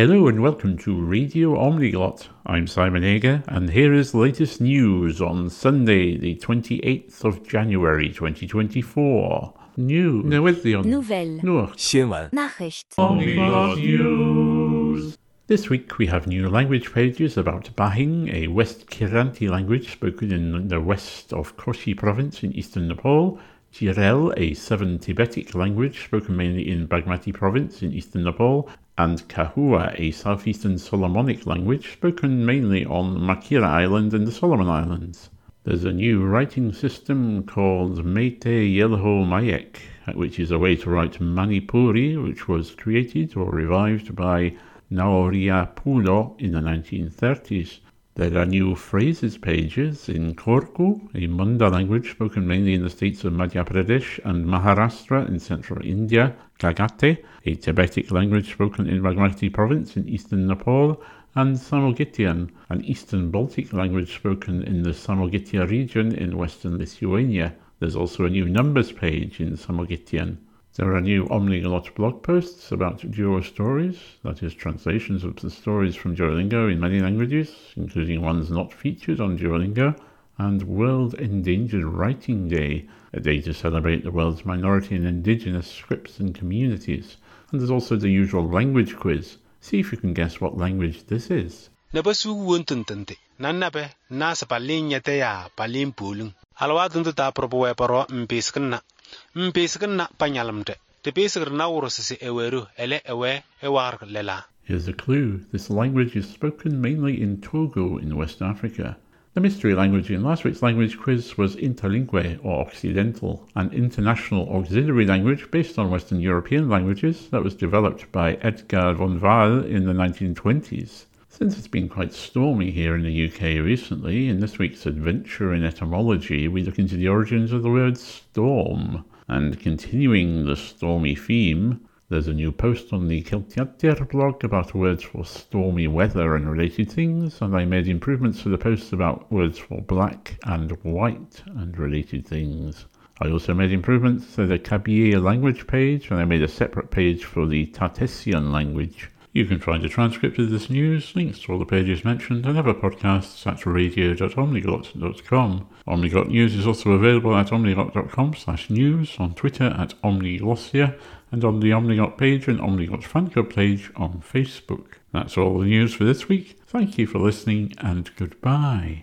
Hello and welcome to Radio Omniglot. I'm Simon Ager, and here is the latest news on Sunday, the 28th of January 2024. News. Newyddion. Nouvelles. Noor. 新闻、Nachricht. Omniglot News. This week we have new language pages about Bahing, a West Kiranti language spoken in the west of Koshi province in eastern Nepal, Jirel, a Southern Tibetic language spoken mainly in Bagmati province in eastern Nepal, and Kahua, a southeastern Solomonic language spoken mainly on Makira Island and the Solomon Islands. There's a new writing system called Meetei Yelhou Mayek, which is a way to write Manipuri, which was created or revived by Naoriya Phulo in the 1930s. There are new phrases pages in Korku, a Munda language spoken mainly in the states of Madhya Pradesh and Maharashtra in central India, Kagate, a Tibetic language spoken in Bagmati province in eastern Nepal, and Samogitian, an eastern Baltic language spoken in the Samogitia region in western Lithuania. There's also a new numbers page in Samogitian. There are new Omniglot blog posts about Duostories, that is, translations of the stories from Duolingo in many languages, including ones not featured on Duolingo, and World Endangered Writing Day, a day to celebrate the world's minority and indigenous scripts and communities. And there's also the usual language quiz. See if you can guess what language this is. Mpeskin na na Here's a clue. This language is spoken mainly in Togo in West Africa. The mystery language in last week's language quiz was Interlingue or Occidental, an international auxiliary language based on Western European languages that was developed by Edgar von Wahl in the 1920s. Since it's been quite stormy here in the UK recently, in this week's adventure in etymology, we look into the origins of the word storm. And continuing the stormy theme, there's a new post on the Celtiadur blog about words for stormy weather and related things, and I made improvements to the posts about words for black and white and related things. I also made improvements to the Kabylie language page, and I made a separate page for the Tartessian language. You can find a transcript of this news, links to all the pages mentioned, and other podcasts at radio.omniglot.com. Omniglot News is also available at omniglot.com slash news, on Twitter at omniglossia, and on the Omniglot page and Omniglot fan club page on Facebook. That's all the news for this week. Thank you for listening, and goodbye.